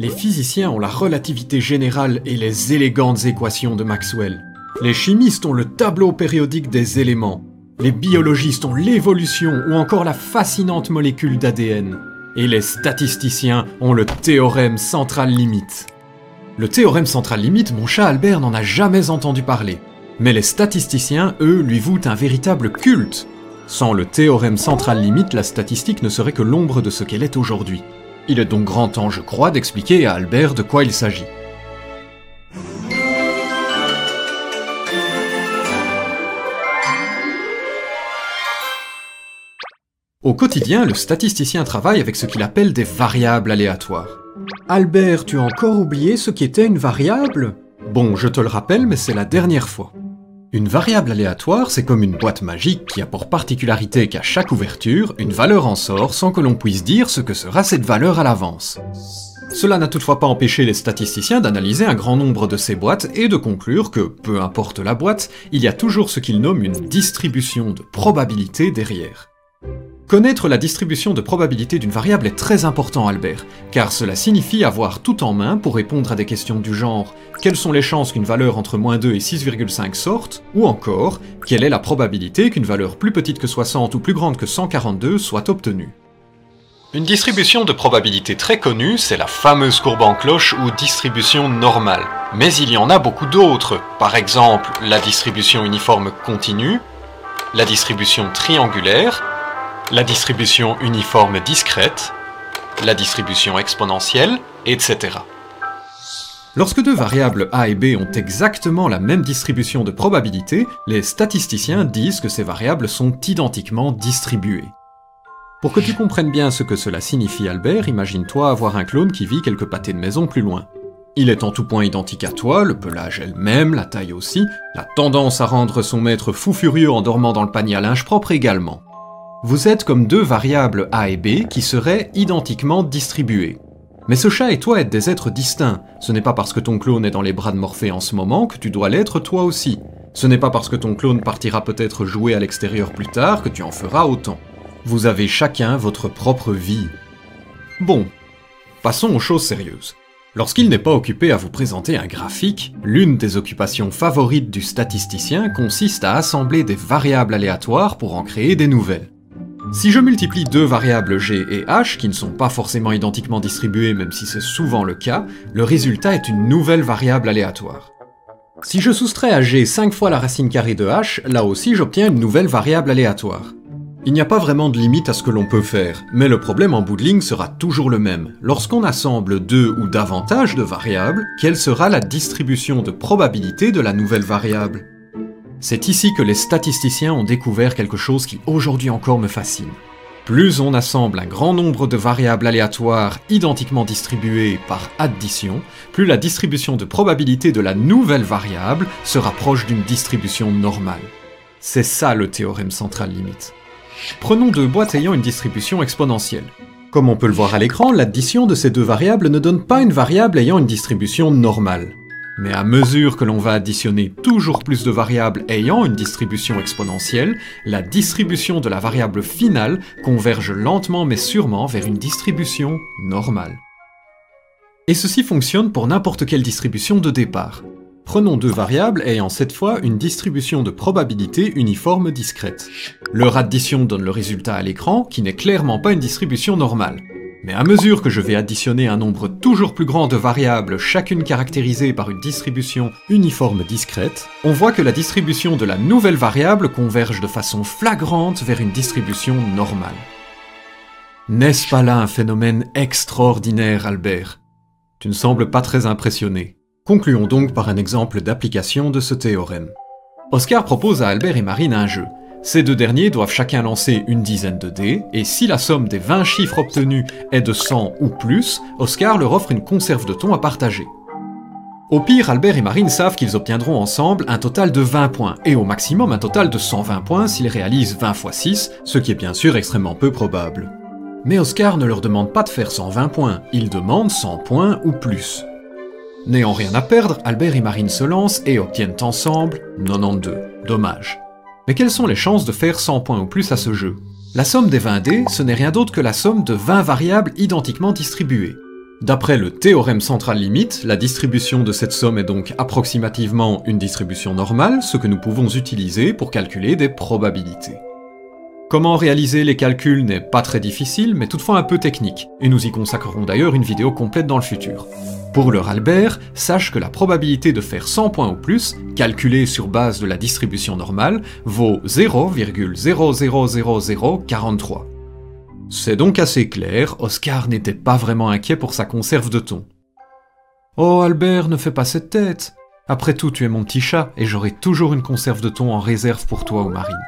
Les physiciens ont la relativité générale et les élégantes équations de Maxwell. Les chimistes ont le tableau périodique des éléments. Les biologistes ont l'évolution ou encore la fascinante molécule d'ADN. Et les statisticiens ont le théorème central limite. Le théorème central limite, mon chat Albert n'en a jamais entendu parler. Mais les statisticiens, eux, lui vouent un véritable culte. Sans le théorème central limite, la statistique ne serait que l'ombre de ce qu'elle est aujourd'hui. Il est donc grand temps, je crois, d'expliquer à Albert de quoi il s'agit. Au quotidien, le statisticien travaille avec ce qu'il appelle des variables aléatoires. Albert, tu as encore oublié ce qu'était une variable? Bon, je te le rappelle, mais c'est la dernière fois. Une variable aléatoire, c'est comme une boîte magique qui a pour particularité qu'à chaque ouverture, une valeur en sort sans que l'on puisse dire ce que sera cette valeur à l'avance. Cela n'a toutefois pas empêché les statisticiens d'analyser un grand nombre de ces boîtes et de conclure que, peu importe la boîte, il y a toujours ce qu'ils nomment une distribution de probabilité derrière. Connaître la distribution de probabilité d'une variable est très important, Albert, car cela signifie avoir tout en main pour répondre à des questions du genre quelles sont les chances qu'une valeur entre moins 2 et 6,5 sorte, ou encore quelle est la probabilité qu'une valeur plus petite que 60 ou plus grande que 142 soit obtenue? Une distribution de probabilité très connue, c'est la fameuse courbe en cloche ou distribution normale. Mais il y en a beaucoup d'autres, par exemple la distribution uniforme continue, la distribution triangulaire, la distribution uniforme discrète, la distribution exponentielle, etc. Lorsque deux variables a et b ont exactement la même distribution de probabilité, les statisticiens disent que ces variables sont identiquement distribuées. Pour que tu comprennes bien ce que cela signifie Albert, imagine-toi avoir un clone qui vit quelques pâtés de maison plus loin. Il est en tout point identique à toi, le pelage est le même, la taille aussi, la tendance à rendre son maître fou furieux en dormant dans le panier à linge propre également. Vous êtes comme deux variables A et B qui seraient identiquement distribuées. Mais ce chat et toi êtes des êtres distincts. Ce n'est pas parce que ton clone est dans les bras de Morphée en ce moment que tu dois l'être toi aussi. Ce n'est pas parce que ton clone partira peut-être jouer à l'extérieur plus tard que tu en feras autant. Vous avez chacun votre propre vie. Bon, passons aux choses sérieuses. Lorsqu'il n'est pas occupé à vous présenter un graphique, l'une des occupations favorites du statisticien consiste à assembler des variables aléatoires pour en créer des nouvelles. Si je multiplie deux variables g et h, qui ne sont pas forcément identiquement distribuées même si c'est souvent le cas, le résultat est une nouvelle variable aléatoire. Si je soustrais à g 5 fois la racine carrée de h, là aussi j'obtiens une nouvelle variable aléatoire. Il n'y a pas vraiment de limite à ce que l'on peut faire, mais le problème en bout de ligne sera toujours le même. Lorsqu'on assemble deux ou davantage de variables, quelle sera la distribution de probabilité de la nouvelle variable? C'est ici que les statisticiens ont découvert quelque chose qui aujourd'hui encore me fascine. Plus on assemble un grand nombre de variables aléatoires identiquement distribuées par addition, plus la distribution de probabilité de la nouvelle variable se rapproche d'une distribution normale. C'est ça le théorème central limite. Prenons deux boîtes ayant une distribution exponentielle. Comme on peut le voir à l'écran, l'addition de ces deux variables ne donne pas une variable ayant une distribution normale. Mais à mesure que l'on va additionner toujours plus de variables ayant une distribution exponentielle, la distribution de la variable finale converge lentement mais sûrement vers une distribution normale. Et ceci fonctionne pour n'importe quelle distribution de départ. Prenons deux variables ayant cette fois une distribution de probabilité uniforme discrète. Leur addition donne le résultat à l'écran, qui n'est clairement pas une distribution normale. Mais à mesure que je vais additionner un nombre toujours plus grand de variables, chacune caractérisée par une distribution uniforme discrète, on voit que la distribution de la nouvelle variable converge de façon flagrante vers une distribution normale. N'est-ce pas là un phénomène extraordinaire, Albert? Tu ne sembles pas très impressionné. Concluons donc par un exemple d'application de ce théorème. Oscar propose à Albert et Marine un jeu. Ces deux derniers doivent chacun lancer une dizaine de dés, et si la somme des 20 chiffres obtenus est de 100 ou plus, Oscar leur offre une conserve de thon à partager. Au pire, Albert et Marine savent qu'ils obtiendront ensemble un total de 20 points, et au maximum un total de 120 points s'ils réalisent 20 x 6, ce qui est bien sûr extrêmement peu probable. Mais Oscar ne leur demande pas de faire 120 points, il demande 100 points ou plus. N'ayant rien à perdre, Albert et Marine se lancent et obtiennent ensemble 92. Dommage. Mais quelles sont les chances de faire 100 points ou plus à ce jeu? La somme des 20 dés, ce n'est rien d'autre que la somme de 20 variables identiquement distribuées. D'après le théorème central limite, la distribution de cette somme est donc approximativement une distribution normale, ce que nous pouvons utiliser pour calculer des probabilités. Comment réaliser les calculs n'est pas très difficile, mais toutefois un peu technique, et nous y consacrerons d'ailleurs une vidéo complète dans le futur. Pour le Albert, sache que la probabilité de faire 100 points ou plus, calculée sur base de la distribution normale, vaut 0,00043. C'est donc assez clair, Oscar n'était pas vraiment inquiet pour sa conserve de thon. Oh Albert, ne fais pas cette tête. Après tout, tu es mon petit chat, et j'aurai toujours une conserve de thon en réserve pour toi, aux marine.